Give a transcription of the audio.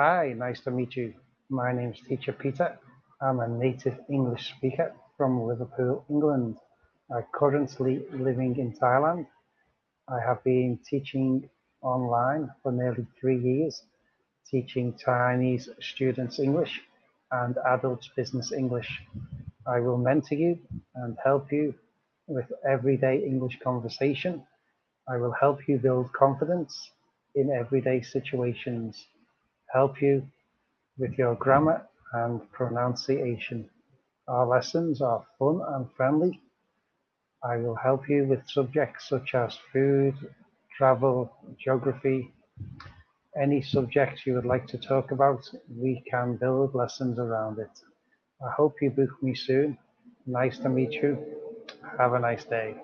Hi, nice to meet you. My name's Teacher Peter. I'm a native English speaker from Liverpool, England. I'm currently living in Thailand. I have been teaching online for nearly three years, teaching Chinese students English and adults business English. I will mentor you and help you with everyday English conversation. I will help you build confidence in everyday situations, help you with your grammar and pronunciation. Our lessons are fun and friendly. I will help you with subjects such as food, travel, geography, any subject you would like to talk about, we can build lessons around it. I hope you book me soon. Nice to meet you. Have a nice day.